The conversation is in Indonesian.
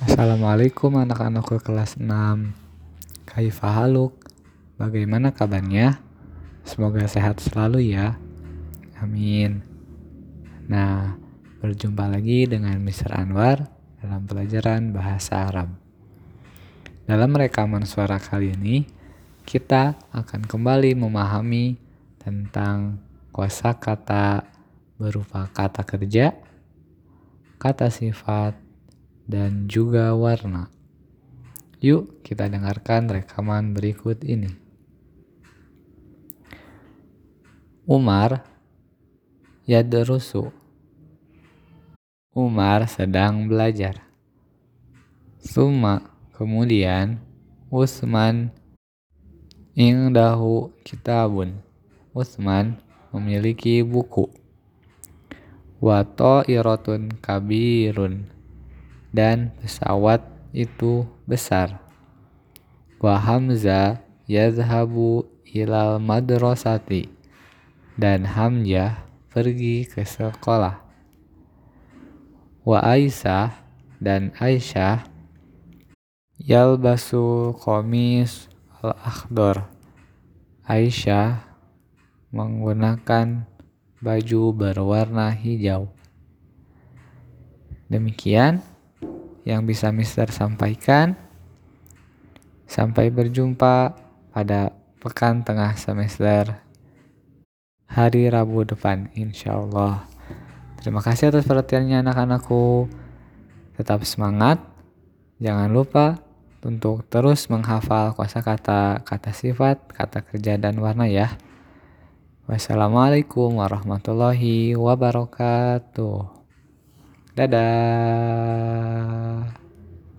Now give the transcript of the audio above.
Assalamualaikum anak-anakku kelas 6 Kaifa haluk? Bagaimana kabarnya? Semoga sehat selalu ya Amin Nah, berjumpa lagi dengan Mr. Anwar dalam pelajaran Bahasa Arab Dalam rekaman suara kali ini kita akan kembali memahami tentang kosakata berupa kata kerja, kata sifat, dan juga warna. Yuk kita dengarkan rekaman berikut ini. Umar yadrusu. Umar sedang belajar. Suma kemudian Usman ingdahu kitabun. Usman memiliki buku. Wato irotun kabirun dan pesawat itu besar. Wa Hamzah yazhabu ilal madrasati dan Hamzah pergi ke sekolah. Wa Aisyah dan Aisyah yalbasu komis al-akhdar. Aisyah menggunakan baju berwarna hijau. Demikian yang bisa Mister sampaikan. Sampai berjumpa pada pekan tengah semester hari Rabu depan insya Allah. Terima kasih atas perhatiannya anak-anakku. Tetap semangat. Jangan lupa untuk terus menghafal kosakata, kata sifat, kata kerja dan warna ya. Wassalamualaikum warahmatullahi wabarakatuh. Dadah.